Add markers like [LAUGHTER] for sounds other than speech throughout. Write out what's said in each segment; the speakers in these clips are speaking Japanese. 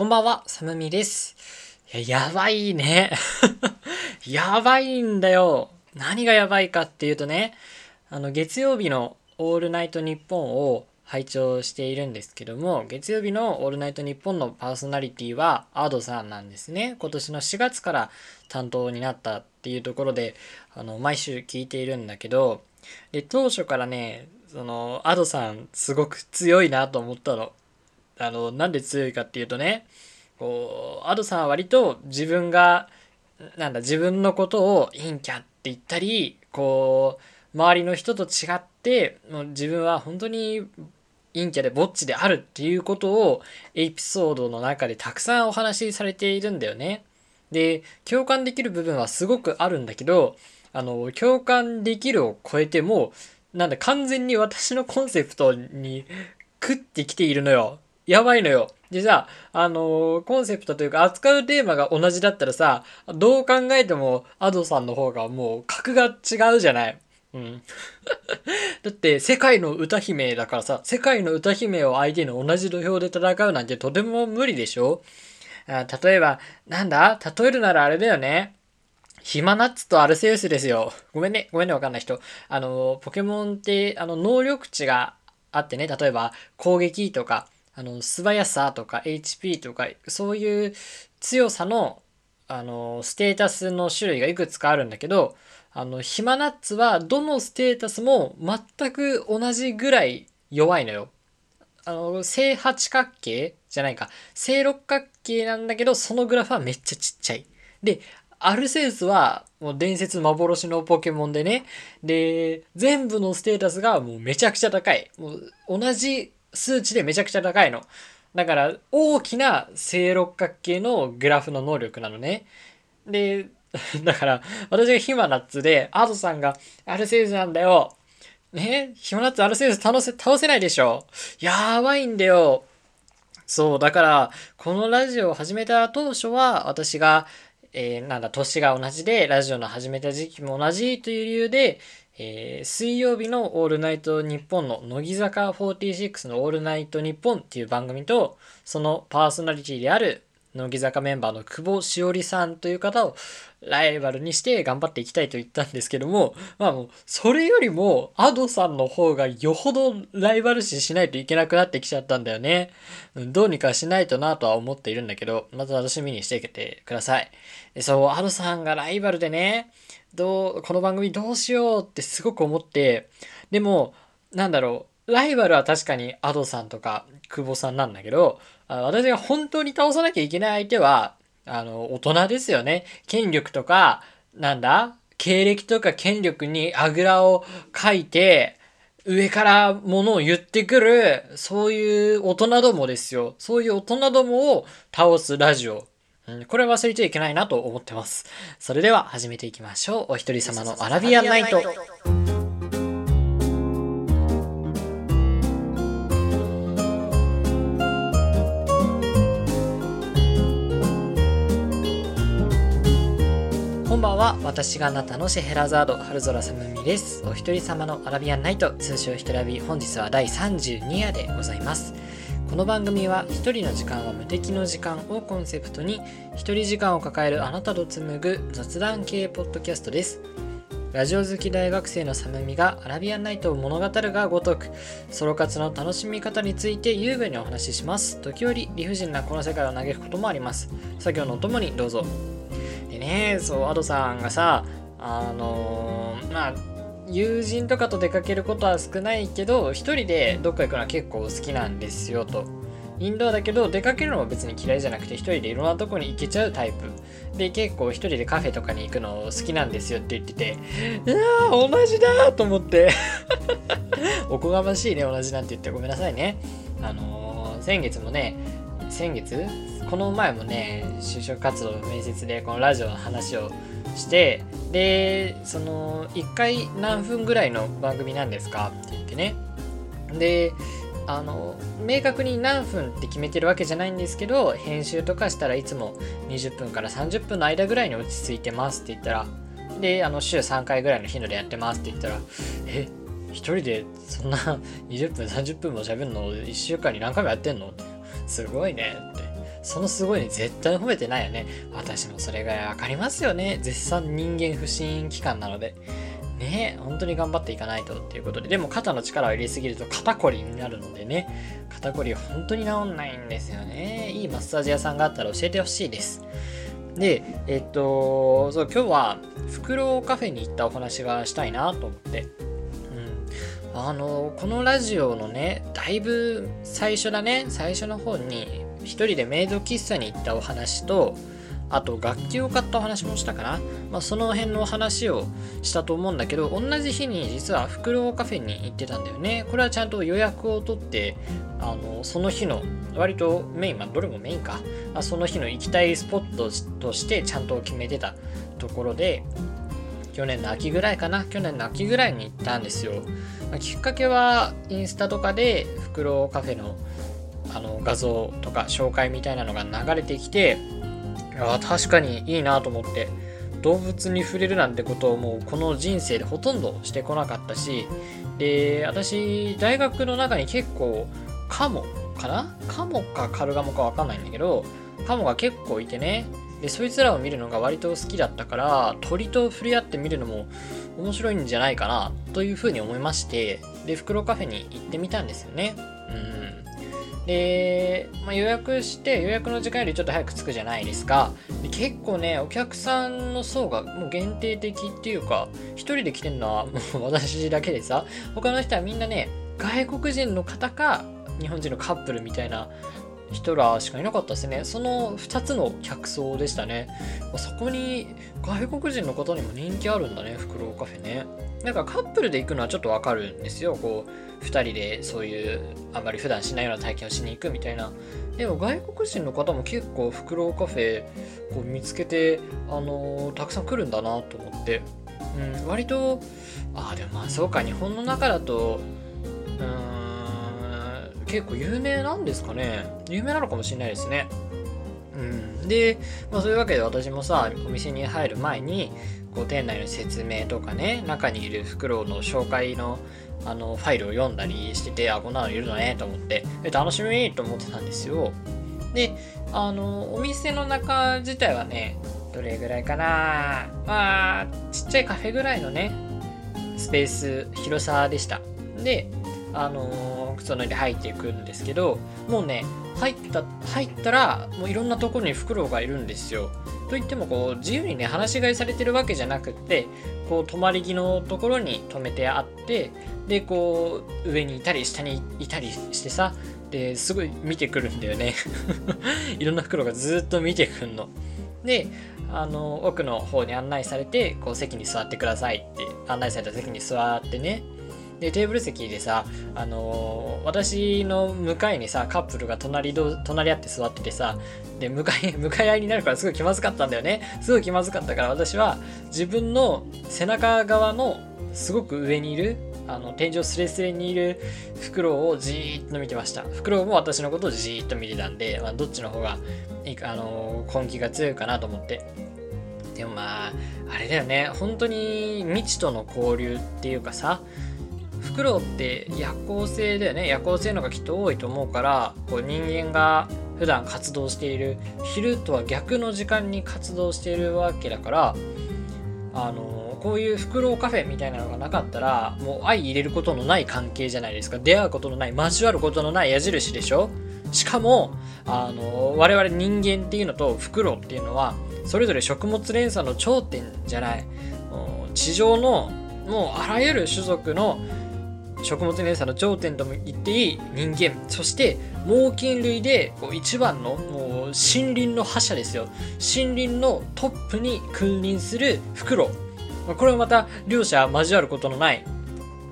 こんばんは、サムミです。や、やばいね。[LAUGHS] やばいんだよ。何がやばいかっていうとね、あの、月曜日のオールナイトニッポンを拝聴しているんですけども、月曜日のオールナイトニッポンのパーソナリティはアドさんなんですね。今年の4月から担当になったっていうところで、あの、毎週聞いているんだけど、で、当初からね、その、アドさんすごく強いなと思ったの。あの、なんで強いかっていうとね、こう、アドさんは割と自分が、なんだ、自分のことを陰キャって言ったり、こう、周りの人と違って、もう自分は本当に陰キャでぼっちであるっていうことをエピソードの中でたくさんお話しされているんだよね。で、共感できる部分はすごくあるんだけど、あの、共感できるを超えても、なんだ、完全に私のコンセプトに [LAUGHS] 食ってきているのよ。やばいのよ。でさ、あのー、コンセプトというか扱うテーマが同じだったらさ、どう考えてもアドさんの方がもう格が違うじゃない。うん。[LAUGHS] だって、世界の歌姫だからさ、世界の歌姫を相手に同じ土俵で戦うなんてとても無理でしょあ例えば、なんだ？例えるならあれだよね。ヒマナッツとアルセウスですよ。ごめんね、ごめんね、わかんない人。あの、ポケモンって、あの、能力値があってね、例えば、攻撃とか、あの、素早さとか HP とか、そういう強さの、あの、ステータスの種類がいくつかあるんだけど、あの、ヒマナッツはどのステータスも全く同じぐらい弱いのよ。あの、正八角形じゃないか。正六角形なんだけど、そのグラフはめっちゃちっちゃい。で、アルセウスはもう伝説幻のポケモンでね。で、全部のステータスがもうめちゃくちゃ高い。もう同じ数値でめちゃくちゃ高いの。だから、大きな正六角形のグラフの能力なのね。で、[LAUGHS] だから、私がヒマナッツで、アドさんが、アルセウスなんだよ。ね？ヒマナッツアルセウス倒せ、倒せないでしょ。やばいんだよ。そう、だから、このラジオを始めた当初は、私が、えー、なんだ、年が同じで、ラジオの始めた時期も同じという理由で、えー、水曜日のオールナイトニッポンの乃木坂46のオールナイトニッポンっていう番組と、そのパーソナリティである乃木坂メンバーの久保しおりさんという方をライバルにして頑張っていきたいと言ったんですけども、まあもう、それよりも、アドさんの方がよほどライバル視しないといけなくなってきちゃったんだよね。どうにかしないとなとは思っているんだけど、また楽しみにしていてください。そう、アドさんがライバルでね、どう、この番組どうしようってすごく思って、でも、なんだろう、ライバルは確かに Ado さんとか久保さんなんだけど、私が本当に倒さなきゃいけない相手は、あの、大人ですよね。権力とか、なんだ経歴とか権力にあぐらをかいて、上からものを言ってくる、そういう大人どもですよ。そういう大人どもを倒すラジオ。これは忘れちゃいけないなと思ってます。それでは始めていきましょう。お一人様のアラビアンナイト。こんばんは。私があなたのシェヘラザード、春空さむみです。お一人様のアラビアンナイト、通称ひとらび、本日は第32夜でございます。この番組は一人の時間は無敵の時間をコンセプトに一人時間を抱えるあなたと紡ぐ雑談系ポッドキャストです。ラジオ好き大学生のサムミがアラビアンナイトを物語るがごとくソロ活の楽しみ方について優雅にお話しします。時折理不尽なこの世界を嘆くこともあります。作業のお供にどうぞ。でねそうアドさんがさあのー、まあ友人とかと出かけることは少ないけど一人でどっか行くのは結構好きなんですよと。インドアだけど出かけるのも別に嫌いじゃなくて一人でいろんなとこに行けちゃうタイプ。で結構一人でカフェとかに行くの好きなんですよって言ってていやー同じだと思って。[LAUGHS] おこがましいね同じなんて言って。ごめんなさいね。あのー、先月もね先月？この前もね就職活動の面接でこのラジオの話をしてでその1回何分ぐらいの番組なんですか？って言ってね。であの明確に何分って決めてるわけじゃないんですけど編集とかしたらいつも20分から30分の間ぐらいに落ち着いてますって言ったらであの週3回ぐらいの頻度でやってますって言ったらえ一人でそんな20分30分も喋るの？1週間に何回もやってんの？すごいねって。そのすごいに絶対褒めてないよね。私もそれぐらいわかりますよね。絶賛人間不信期間なので。ね本当に頑張っていかないとっていうことで、でも肩の力を入れすぎると肩こりになるのでね、肩こり本当に治んないんですよね。いいマッサージ屋さんがあったら教えてほしいです。で、えっと、そう、今日は、フクロウカフェに行ったお話がしたいなと思って。うん。あの、このラジオのね、だいぶ最初だね、最初の方に、一人でメイド喫茶に行ったお話と、あと楽器を買ったお話もしたかな、まあ、その辺のお話をしたと思うんだけど同じ日に実はフクロウカフェに行ってたんだよね。これはちゃんと予約を取ってあのその日の割とメインまあどれもメインか。その日の行きたいスポットとしてちゃんと決めてたところで去年の秋ぐらいかな。去年の秋ぐらいに行ったんですよ、まあ、きっかけはインスタとかでフクロウカフェのあの画像とか紹介みたいなのが流れてきてや確かにいいなと思って動物に触れるなんてことをもうこの人生でほとんどしてこなかったしで私大学の中に結構カモかな？カモかカルガモかわかんないんだけどカモが結構いてね。でそいつらを見るのが割と好きだったから鳥と触れ合って見るのも面白いんじゃないかなというふうに思いましてで袋カフェに行ってみたんですよね。うん。で、まあ、予約して予約の時間よりちょっと早く着くじゃないですか。で結構ねお客さんの層がもう限定的っていうか1人で来てるのは [LAUGHS] もう私だけでさ。他の人はみんなね外国人の方か日本人のカップルみたいな人らしかいなかったですね。その2つの客層でしたね。そこに外国人の方にも人気あるんだね、フクロウカフェね。なんかカップルで行くのはちょっとわかるんですよ。こう、2人でそういうあんまり普段しないような体験をしに行くみたいな。でも外国人の方も結構フクロウカフェこう見つけて、あのー、たくさん来るんだなと思って。うん、割と、ああ、でもまあそうか、日本の中だと、うん、結構有名なんですかね。有名なのかもしれないですね。うん、で、まあ、そういうわけで私もさお店に入る前にこう店内の説明とかね中にいるフクロウの紹介のあのファイルを読んだりしててあこんなのいるのねと思って楽しみと思ってたんですよ。であのお店の中自体はねどれぐらいかな。まあちっちゃいカフェぐらいのねスペース広さでした。であのそのに入っていくんですけどもうね入った入ったらもういろんなところにフクロウがいるんですよ。といってもこう自由にね放し飼いされてるわけじゃなくってこう泊まり木のところに止めてあってでこう上にいたり下にいたりしてさですごい見てくるんだよね [LAUGHS] いろんなフクロウがずっと見てくんの。であの奥の方に案内されてこう席に座ってくださいって案内された席に座ってねでテーブル席でさ、あのー、私の向かいにさカップルが隣ど隣り合って座っててさで向かい [LAUGHS] 向かい合いになるからすごい気まずかったんだよね。すごい気まずかったから私は自分の背中側のすごく上にいるあの天井すれすれにいるフクロウをじーっと見てました。フクロウも私のことをじーっと見てたんで、まあ、どっちの方がいいか、あのー、根気が強いかなと思って。でもまああれだよね。本当に未知との交流っていうかさフクロウって夜行性だよね。夜行性のがきっと多いと思うからこう人間が普段活動している昼とは逆の時間に活動しているわけだからあのこういうフクロウカフェみたいなのがなかったらもう相入れることのない関係じゃないですか。出会うことのない交わることのない矢印でしょ。しかもあの我々人間っていうのとフクロウっていうのはそれぞれ食物連鎖の頂点じゃない。地上のもうあらゆる種族の食物連鎖の頂点とも言っていい人間。そして猛禽類でこう一番のもう森林の覇者ですよ。森林のトップに君臨するフクロウ。これもまた両者交わることのない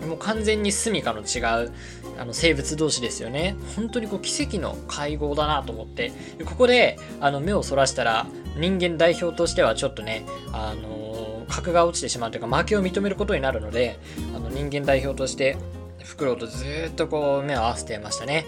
もう完全に住処の違うあの生物同士ですよね。本当にこう奇跡の会合だなと思って。ここであの目をそらしたら人間代表としてはちょっとねあの格が落ちてしまうというか負けを認めることになるのであの人間代表としてフクロウとずっとこう目を合わせてましたね。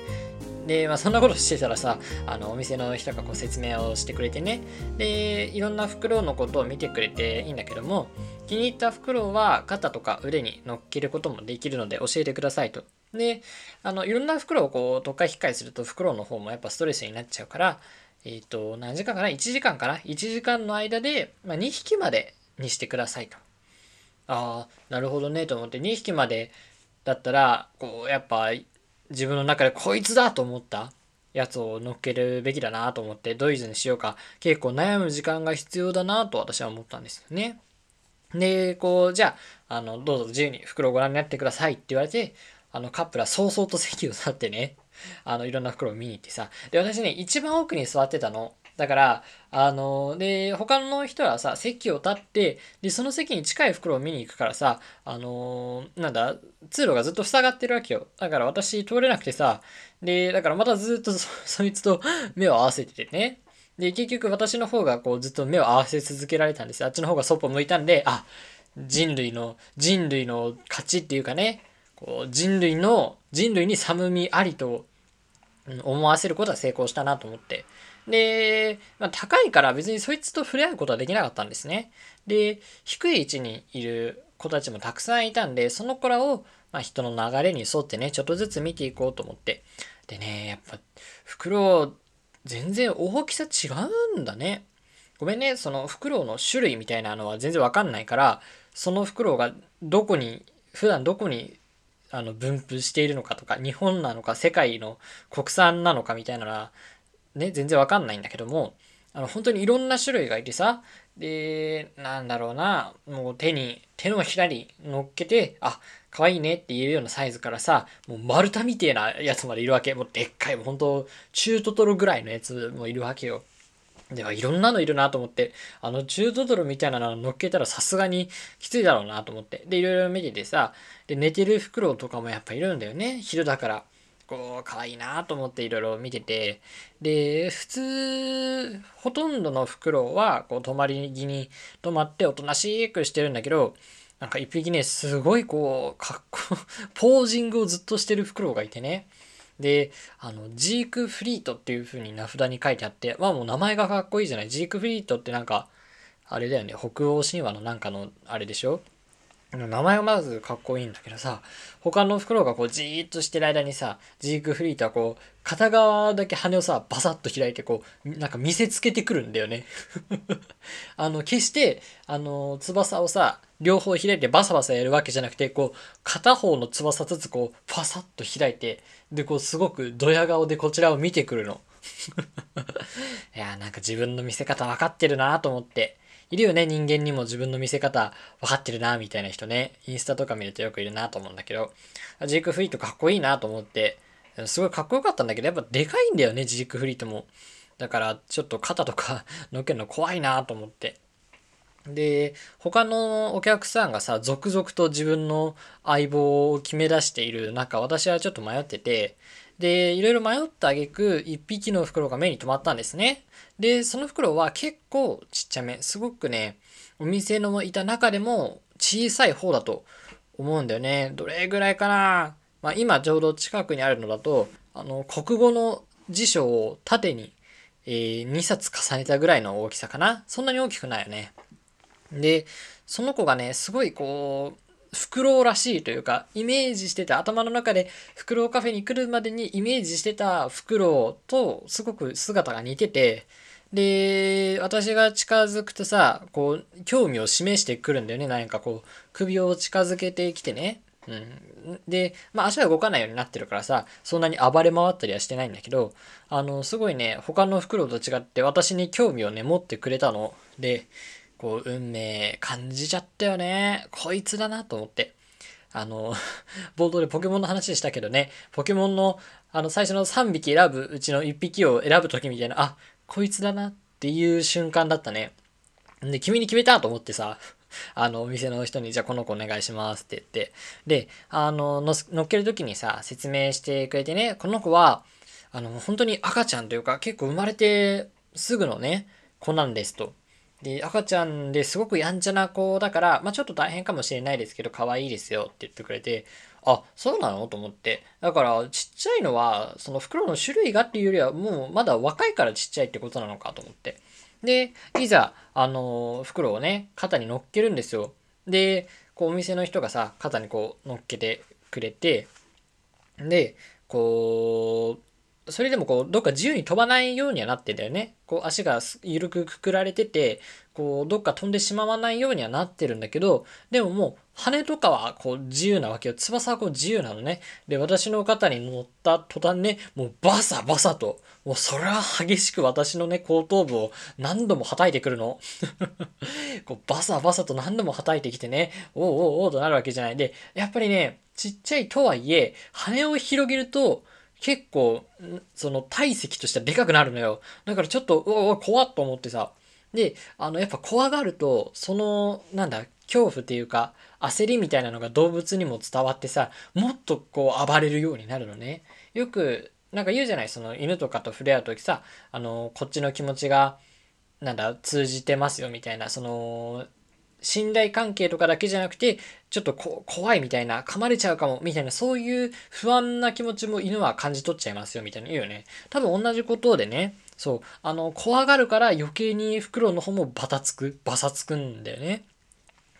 で、まあ、そんなことしてたらさ、あの、お店の人がこう説明をしてくれてね。で、いろんなフクロウのことを見てくれていいんだけども、気に入ったフクロウは肩とか腕に乗っけることもできるので教えてくださいと。で、あの、いろんなフクロウをこう、特化引っかえするとフクロウの方もやっぱストレスになっちゃうから、えっ、ー、と、何時間かな ?1 時間かな ?1 時間の間で、まあ、2匹までにしてくださいと。ああ、なるほどねと思って、2匹までだったら、こう、やっぱ、自分の中でこいつだと思った？やつを乗っけるべきだなと思って、ドイツにしようか、結構悩む時間が必要だなと私は思ったんですよね。で、こう、じゃあ、あの、どうぞ自由に袋をご覧になってくださいって言われて、あの、カップルは早々と席を去ってね、あの、いろんな袋を見に行ってさ。で、私ね、一番奥に座ってたの。だから、あの、で、他の人はさ、席を立って、で、その席に近い袋を見に行くからさ、あのなんだ、通路がずっと塞がってるわけよ。だから私通れなくてさ、で、だからまたずっと [LAUGHS] そいつと目を合わせててね。で、結局私の方がこうずっと目を合わせ続けられたんですよ。あっちの方がそっぽ向いたんで、あ、人類の、人類の勝ちっていうかね、こう人類の、人類に寒みありと思わせることは成功したなと思って。で、まあ、高いから別にそいつと触れ合うことはできなかったんですね。で、低い位置にいる子たちもたくさんいたんで、その子らを、まあ、人の流れに沿ってね、ちょっとずつ見ていこうと思って。でね、やっぱ、袋、全然大きさ違うんだね。ごめんね、そのフクロウの種類みたいなのは全然わかんないから、そのフクロウがどこに、普段どこにあの分布しているのかとか、日本なのか世界の国産なのかみたいなのは、ね、全然わかんないんだけども、あの、本当にいろんな種類がいてさ、で、なんだろうな、もう手に、手のひらに乗っけて、あ、可愛いねって言えるようなサイズからさ、もう丸太みてえなやつまでいるわけ。もうでっかい、もう本当中トトロぐらいのやつもいるわけよ。でもいろんなのいるなと思って、あの中トトロみたいなの乗っけたらさすがにきついだろうなと思って。で、いろいろ見ててさ、で、寝てるフクロウとかもやっぱいるんだよね。昼だから。こう、可愛いなと思っていろいろ見てて。で、普通、ほとんどのフクロウは、こう、泊まり木に泊まっておとなしくしてるんだけど、なんか一匹ね、すごいこう、かっこ、[LAUGHS] ポージングをずっとしてるフクロウがいてね。で、あの、ジークフリートっていう風に名札に書いてあって、まあもう名前がかっこいいじゃない。ジークフリートってなんか、あれだよね、北欧神話のなんかのあれでしょ？名前はまずかっこいいんだけどさ、他の袋がこうじーっとしてる間にさ、ジークフリートはこう、片側だけ羽をさ、バサッと開いてこう、なんか見せつけてくるんだよね。[LAUGHS] あの、決して、あの、翼をさ、両方開いてバサバサやるわけじゃなくて、こう、片方の翼ずつこう、パサッと開いて、で、こう、すごくドヤ顔でこちらを見てくるの。[LAUGHS] いやなんか自分の見せ方分かってるなと思って。いるよね、人間にも自分の見せ方分かってるな、みたいな人ね。インスタとか見るとよくいるなと思うんだけど、ジークフリートかっこいいなと思って、すごいかっこよかったんだけど、やっぱでかいんだよね、ジークフリートも。だから、ちょっと肩とか [LAUGHS] 乗っけるの怖いなと思って。で、他のお客さんがさ、続々と自分の相棒を決め出している中、私はちょっと迷ってて、で、いろいろ迷った挙句、一匹の袋が目に留まったんですね。で、その袋は結構ちっちゃめ。すごくね、お店のいた中でも小さい方だと思うんだよね。どれぐらいかなまあ今ちょうど近くにあるのだと、あの、国語の辞書を縦に、えー、2冊重ねたぐらいの大きさかな。そんなに大きくないよね。で、その子がね、すごいこう、フクロウらしいというか、イメージしてた、頭の中でフクロウカフェに来るまでにイメージしてたフクロウとすごく姿が似てて、で、私が近づくとさ、こう、興味を示してくるんだよね。何かこう、首を近づけてきてね。うん。で、まあ足は動かないようになってるからさ、そんなに暴れ回ったりはしてないんだけど、あの、すごいね、他のフクロウと違って私に興味をね、持ってくれたの。で、こう、運命感じちゃったよね。こいつだなと思って。あの、[LAUGHS] 冒頭でポケモンの話でしたけどね、ポケモンの、あの、最初の3匹選ぶうちの1匹を選ぶ時みたいな、あ、こいつだなっていう瞬間だったね。で、君に決めたと思ってさ、あの、お店の人に、じゃあこの子お願いしますって言って。で、あの、乗っける時にさ、説明してくれてね、この子は、あの、本当に赤ちゃんというか、結構生まれてすぐのね、子なんですと。で、赤ちゃんですごくやんちゃな子だから、まあちょっと大変かもしれないですけど、可愛いですよって言ってくれて、あ、そうなのと思って。だから、ちっちゃいのは、その袋の種類がっていうよりは、もうまだ若いからちっちゃいってことなのかと思って。で、いざ、あの、袋をね、肩に乗っけるんですよ。で、こう、お店の人がさ、肩にこう、乗っけてくれて、で、こう、それでもこう、どっか自由に飛ばないようにはなってんだよね。こう、足が緩くくくられてて、こう、どっか飛んでしまわないようにはなってるんだけど、でももう、羽とかはこう、自由なわけよ。翼はこう、自由なのね。で、私の肩に乗った途端ね、もう、バサバサと、もう、それは激しく私のね、後頭部を何度も叩いてくるの。[LAUGHS] こう、バサバサと何度も叩いてきてね、おうおうおうとなるわけじゃない。で、やっぱりね、ちっちゃいとはいえ、羽を広げると、結構、その体積としてはでかくなるのよ。だからちょっと、おお、怖っと思ってさ。で、あの、やっぱ怖がると、その、なんだ、恐怖っていうか、焦りみたいなのが動物にも伝わってさ、もっとこう暴れるようになるのね。よく、なんか言うじゃない？その犬とかと触れ合う時さ、あの、こっちの気持ちが、なんだ、通じてますよみたいな、その、信頼関係とかだけじゃなくて、ちょっと怖いみたいな、噛まれちゃうかもみたいな、そういう不安な気持ちも犬は感じ取っちゃいますよみたいな言うよね。多分同じことでね、そう、あの、怖がるから余計に袋の方もバタつく、バサつくんだよね。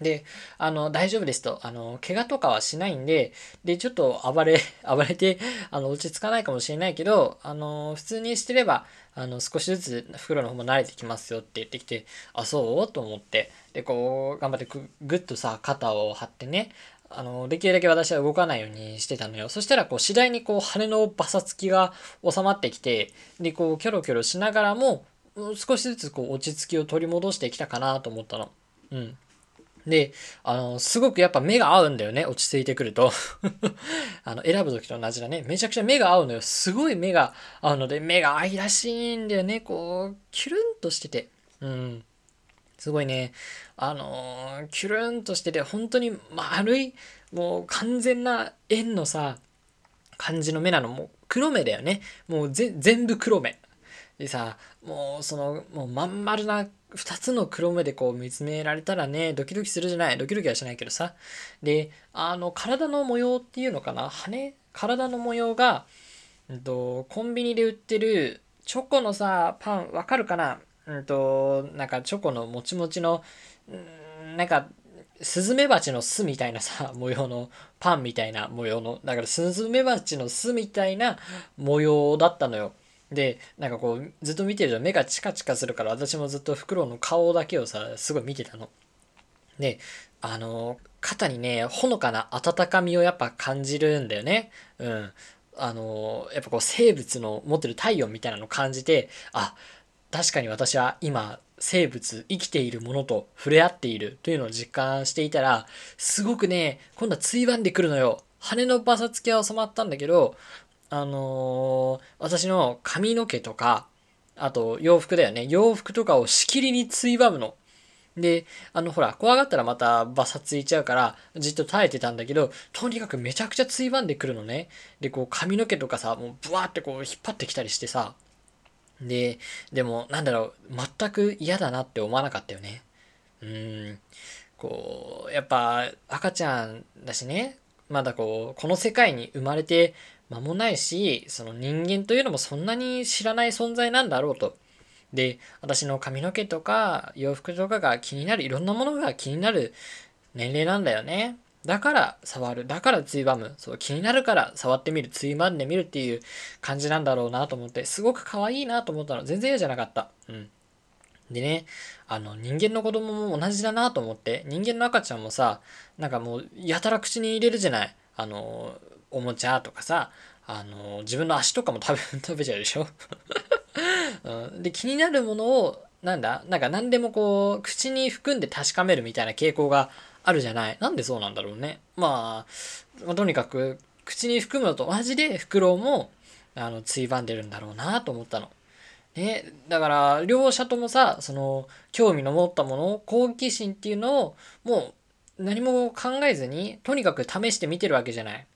で、あの、大丈夫ですと。あの、怪我とかはしないんで、で、ちょっと暴れ、[LAUGHS] 暴れて、あの、落ち着かないかもしれないけど、あの、普通にしてれば、あの、少しずつ袋の方も慣れてきますよって言ってきて、あ、そう？と思って、で、こう、頑張ってぐっとさ、肩を張ってね、あの、できるだけ私は動かないようにしてたのよ。そしたら、こう、次第にこう、羽のバサつきが収まってきて、で、こう、キョロキョロしながらも、少しずつこう、落ち着きを取り戻してきたかなと思ったの。うん。で、あの、すごくやっぱ目が合うんだよね。落ち着いてくると。[LAUGHS] あの、選ぶ時と同じだね。めちゃくちゃ目が合うのよ。すごい目が合うので、目が愛らしいんだよね。こう、キュルンとしてて。うん。すごいね、あの、キュルンとしてて、本当に丸い、もう完全な円のさ、感じの目なの。もう黒目だよね。もう全部黒目。でさ、もうその、もうまん丸な2つの黒目でこう見つめられたらね、ドキドキするじゃない？ドキドキはしないけどさ。で、あの、体の模様っていうのかな？羽体の模様が、うんと、コンビニで売ってるチョコのさ、パン、わかるかな？うんと、なんかチョコのもちもちの、んなんか、スズメバチの巣みたいなさ、模様の、パンみたいな模様の、だからスズメバチの巣みたいな模様だったのよ。で、なんかこう、ずっと見てると目がチカチカするから、私もずっとフクロウの顔だけをさ、すごい見てたの。で、あの、肩にね、ほのかな温かみをやっぱ感じるんだよね。うん。あの、やっぱこう生物の持ってる体温みたいなのを感じて、あ、確かに私は今生物生きているものと触れ合っているというのを実感していたらすごくね今度はついばんでくるのよ羽のバサつきは収まったんだけどあのー、私の髪の毛とかあと洋服だよね洋服とかをしきりについばむので、あの、ほら、怖がったらまたバサついちゃうから、じっと耐えてたんだけど、とにかくめちゃくちゃついばんでくるのね。で、こう、髪の毛とかさ、もう、ブワーってこう、引っ張ってきたりしてさ、で、でも、なんだろう、全く嫌だなって思わなかったよね。うん。こう、やっぱ、赤ちゃんだしね、まだこう、この世界に生まれて間もないし、その人間というのもそんなに知らない存在なんだろうと。で、私の髪の毛とか洋服とかが気になる、いろんなものが気になる年齢なんだよね。だから触る。だからついばむ。そう、気になるから触ってみる。ついばんでみるっていう感じなんだろうなと思って、すごく可愛いなと思ったの。全然嫌じゃなかった。うん。でね、あの、人間の子供も同じだなと思って、人間の赤ちゃんもさ、なんかもう、やたら口に入れるじゃない。あの、おもちゃとかさ、あの、自分の足とかも食べ、[LAUGHS] 食べちゃうでしょ、[LAUGHS] うん、で、気になるものを、なんだ？なんか何でもこう、口に含んで確かめるみたいな傾向があるじゃない？なんでそうなんだろうね？まあ、まあ、とにかく、口に含むのと同じで、フクロウも、あの、ついばんでるんだろうなと思ったの。ね、だから、両者ともさ、その、興味の持ったもの、好奇心っていうのを、もう、何も考えずに、とにかく試してみてるわけじゃない。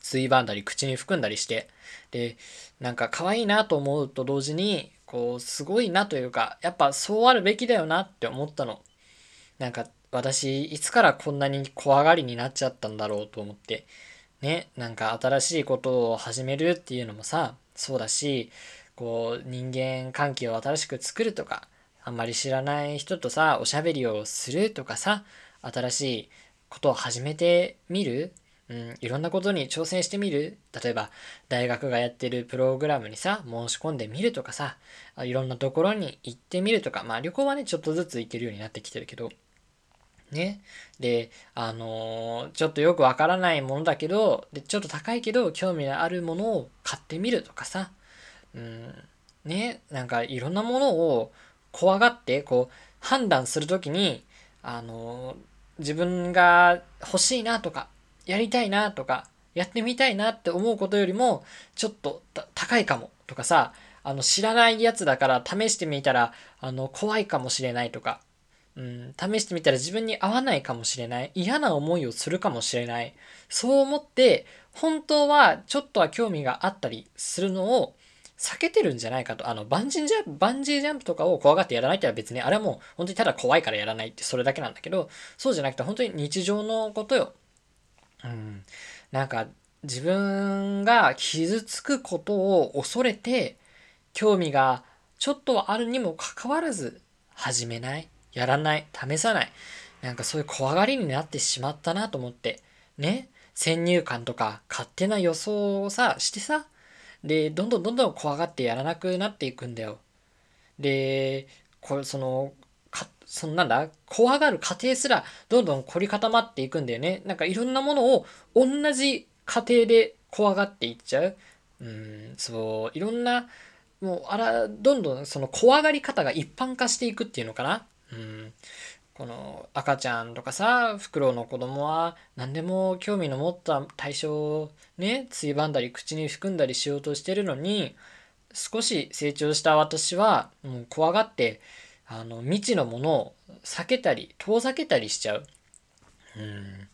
ついばんだり、口に含んだりして。で、なんか可愛いなと思うと同時に、こう、すごいなというか、やっぱそうあるべきだよなって思ったの。なんか、私、いつからこんなに怖がりになっちゃったんだろうと思って。ね、なんか新しいことを始めるっていうのもさ、そうだし、こう、人間関係を新しく作るとか、あんまり知らない人とさ、おしゃべりをするとかさ、新しいことを始めてみる？うん、いろんなことに挑戦してみる？例えば大学がやってるプログラムにさ申し込んでみるとかさいろんなところに行ってみるとか。まあ旅行はねちょっとずつ行けるようになってきてるけど。ね。で、あのー、ちょっとよくわからないものだけどで、ちょっと高いけど興味のあるものを買ってみるとかさ、うん、ね、なんかいろんなものを怖がって、こう、判断するときに、あの、自分が欲しいなとか、やりたいなとか、やってみたいなって思うことよりも、ちょっと高いかもとかさ、あの、知らないやつだから試してみたら、あの、怖いかもしれないとか、うん、試してみたら自分に合わないかもしれない。嫌な思いをするかもしれない。そう思って、本当はちょっとは興味があったりするのを避けてるんじゃないかと。あの、バンジージャンプ、バンジージャンプとかを怖がってやらないってのは別に、あれはもう本当にただ怖いからやらないってそれだけなんだけど、そうじゃなくて本当に日常のことよ。うん。なんか、自分が傷つくことを恐れて、興味がちょっとはあるにもかかわらず始めない。やらない、試さない。なんかそういう怖がりになってしまったなと思って。ね先入観とか勝手な予想をさ、してさ、で、どんどんどんどん怖がってやらなくなっていくんだよ。で、これ、その、か、そのなんだ、怖がる過程すらどんどん凝り固まっていくんだよね。なんかいろんなものを同じ過程で怖がっていっちゃう。うん、そう、いろんな、もう、あら、どんどんその怖がり方が一般化していくっていうのかな。うん、この赤ちゃんとかさフクロウの子供は何でも興味の持った対象をねついばんだり口に含んだりしようとしてるのに少し成長した私はもう怖がってあの未知のものを避けたり遠ざけたりしちゃう。うん、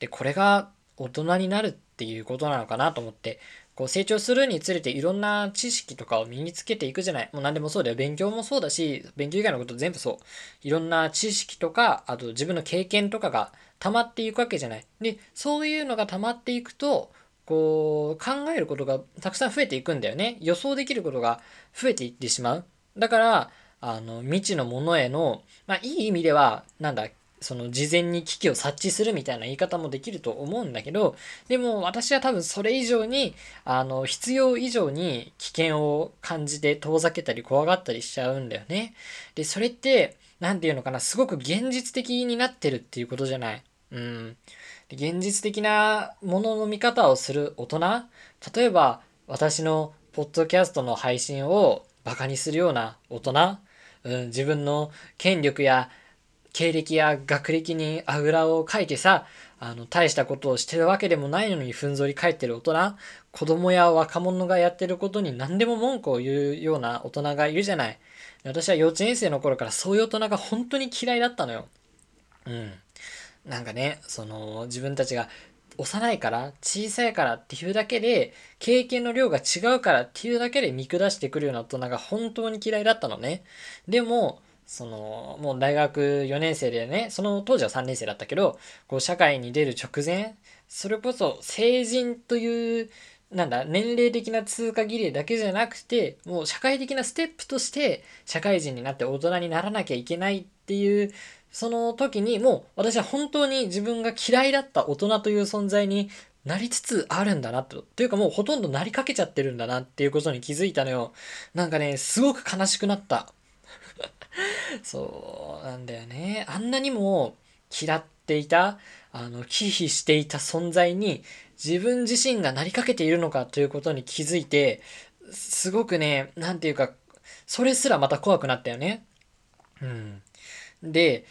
でこれが大人になるっていうことなのかなと思ってこう成長するにつれていろんな知識とかを身につけていくじゃない。もう何でもそうだよ。勉強もそうだし、勉強以外のこと全部そう。いろんな知識とか、あと自分の経験とかが溜まっていくわけじゃない。で、そういうのが溜まっていくと、こう、考えることがたくさん増えていくんだよね。予想できることが増えていってしまう。だから、あの、未知のものへの、まあ、いい意味では、なんだ、その事前に危機を察知するみたいな言い方もできると思うんだけど、でも私は多分それ以上に、あの、必要以上に危険を感じて遠ざけたり怖がったりしちゃうんだよね。で、それって、何て言うのかな、すごく現実的になってるっていうことじゃない？うん。現実的なものの見方をする大人？例えば、私のポッドキャストの配信をバカにするような大人、うん、自分の権力や経歴や学歴にあぐらをかいてさ、あの、大したことをしてるわけでもないのにふんぞり返ってる大人、子供や若者がやってることに何でも文句を言うような大人がいるじゃない。私は幼稚園生の頃からそういう大人が本当に嫌いだったのよ。うん。なんかね、その、自分たちが幼いから、小さいからっていうだけで、経験の量が違うからっていうだけで見下してくるような大人が本当に嫌いだったのね。でも、その、もう大学4年生でね、その当時は3年生だったけど、こう社会に出る直前、それこそ成人という、なんだ、年齢的な通過儀礼だけじゃなくて、もう社会的なステップとして社会人になって大人にならなきゃいけないっていう、その時にもう私は本当に自分が嫌いだった大人という存在になりつつあるんだなと。というかもうほとんどなりかけちゃってるんだなっていうことに気づいたのよ。なんかね、すごく悲しくなった。[LAUGHS] そうなんだよね。あんなにも嫌っていた、あの、忌避していた存在に自分自身がなりかけているのかということに気づいて、すごくね、なんていうか、それすらまた怖くなったよね。うん。で、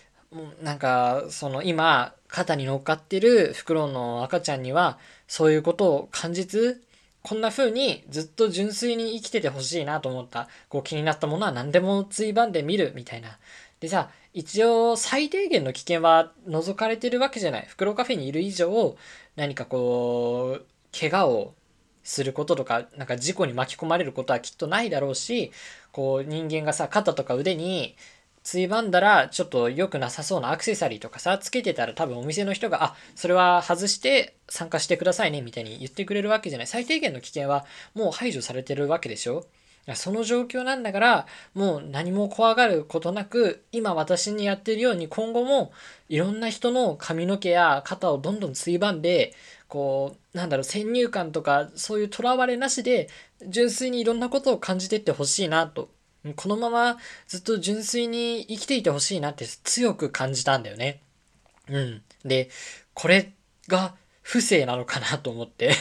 なんか、その今、肩に乗っかってるフクロウの赤ちゃんには、そういうことを感じず、こんな風にずっと純粋に生きててほしいなと思った、こう気になったものは何でもついばんでみるみたいな。でさ、一応最低限の危険は除かれてるわけじゃない。袋カフェにいる以上、何かこう、怪我をすることとか、なんか事故に巻き込まれることはきっとないだろうし、こう人間がさ、肩とか腕についばんだらちょっと良くなさそうなアクセサリーとかさ、つけてたら多分お店の人が、あ、それは外して参加してくださいねみたいに言ってくれるわけじゃない。最低限の危険はもう排除されてるわけでしょその状況なんだから、もう何も怖がることなく、今私にやってるように今後もいろんな人の髪の毛や肩をどんどんついばんで、こうなんだろう先入観とかそういうとらわれなしで純粋にいろんなことを感じてってほしいなとこのままずっと純粋に生きていてほしいなって強く感じたんだよね。うん。で、これが不正なのかなと思って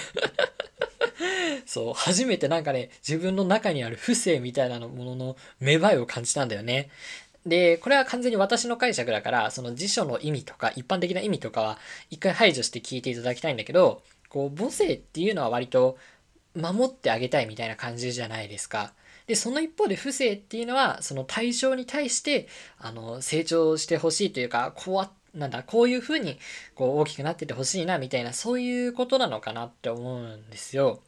[LAUGHS] そう、初めてなんかね、自分の中にある不正みたいなものの芽生えを感じたんだよね。で、これは完全に私の解釈だから、その辞書の意味とか、一般的な意味とかは、一回排除して聞いていただきたいんだけど、こう、母性っていうのは割と、守ってあげたいみたいな感じじゃないですか。で、その一方で不正っていうのは、その対象に対して、あの、成長してほしいというか、こう、なんだ、こういう風に、こう、大きくなっててほしいな、みたいな、そういうことなのかなって思うんですよ。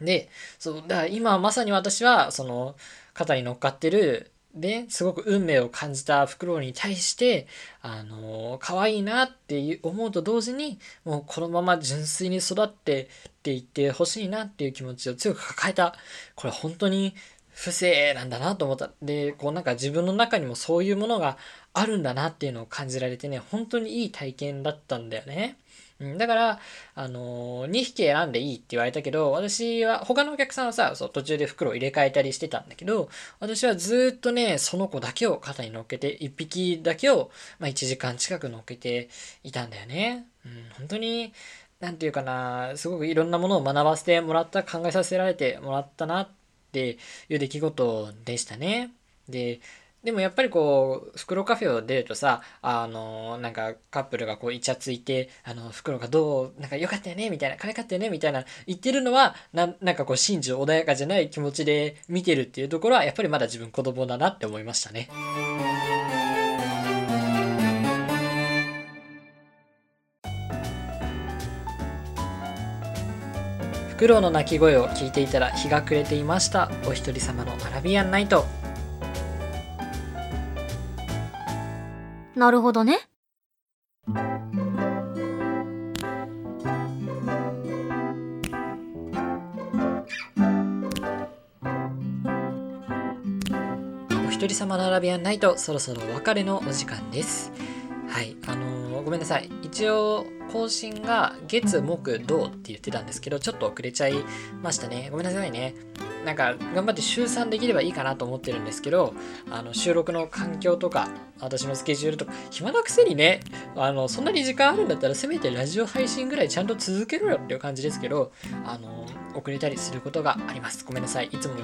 で、そう、だから今まさに私は、その、肩に乗っかってる、で、すごく運命を感じたフクロウに対して、あの、可愛いなって思うと同時に、もうこのまま純粋に育ってっていってほしいなっていう気持ちを強く抱えた。これ本当に不正なんだなと思った。で、こうなんか自分の中にもそういうものがあるんだなっていうのを感じられてね、本当にいい体験だったんだよね。うん、だから、あのー、2匹選んでいいって言われたけど、私は、他のお客さんはさ、そう途中で袋を入れ替えたりしてたんだけど、私はずっとね、その子だけを肩に乗っけて、1匹だけを、まあ、1時間近く乗っけていたんだよね。うん、本当に、なんていうかな、すごくいろんなものを学ばせてもらった、考えさせられてもらったなっていう出来事でしたね。で、でもやっぱりこう、袋カフェを出るとさ、あの、なんかカップルがこうイチャついて、あの、袋がどう、なんか良かったよねみたいな、可愛かったよねみたいな言ってるのは、ななんかこう、真珠穏やかじゃない気持ちで見てるっていうところは、やっぱりまだ自分子供だなって思いましたね。フクロウの鳴き声を聞いていたら日が暮れていました。お一人様のアラビアンナイト。なるほどね。お一人様のアラビアンナイト、そろそろお別れのお時間です。はい、あのー、ごめんなさい。一応、更新が月、木、土って言ってたんですけど、ちょっと遅れちゃいましたね。ごめんなさいね。なんか頑張って週3できればいいかなと思ってるんですけどあの収録の環境とか私のスケジュールとか暇なくせにねあのそんなに時間あるんだったらせめてラジオ配信ぐらいちゃんと続けろよっていう感じですけどあの遅れたりすることがあります。ごめんなさい。いつも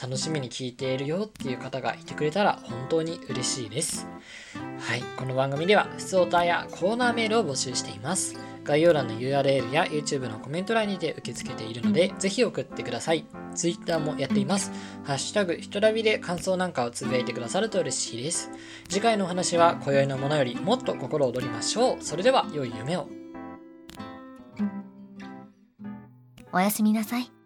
楽しみに聞いているよっていう方がいてくれたら本当に嬉しいです。はい。この番組では普通オタやコーナーメールを募集しています。概要欄の URL や YouTube のコメント欄にて受け付けているので、ぜひ送ってください。Twitter もやっています。ハッシュタグ、ひとらびで感想なんかをつぶやいてくださると嬉しいです。次回のお話は、今宵のものよりもっと心躍りましょう。それでは、良い夢を。おやすみなさい。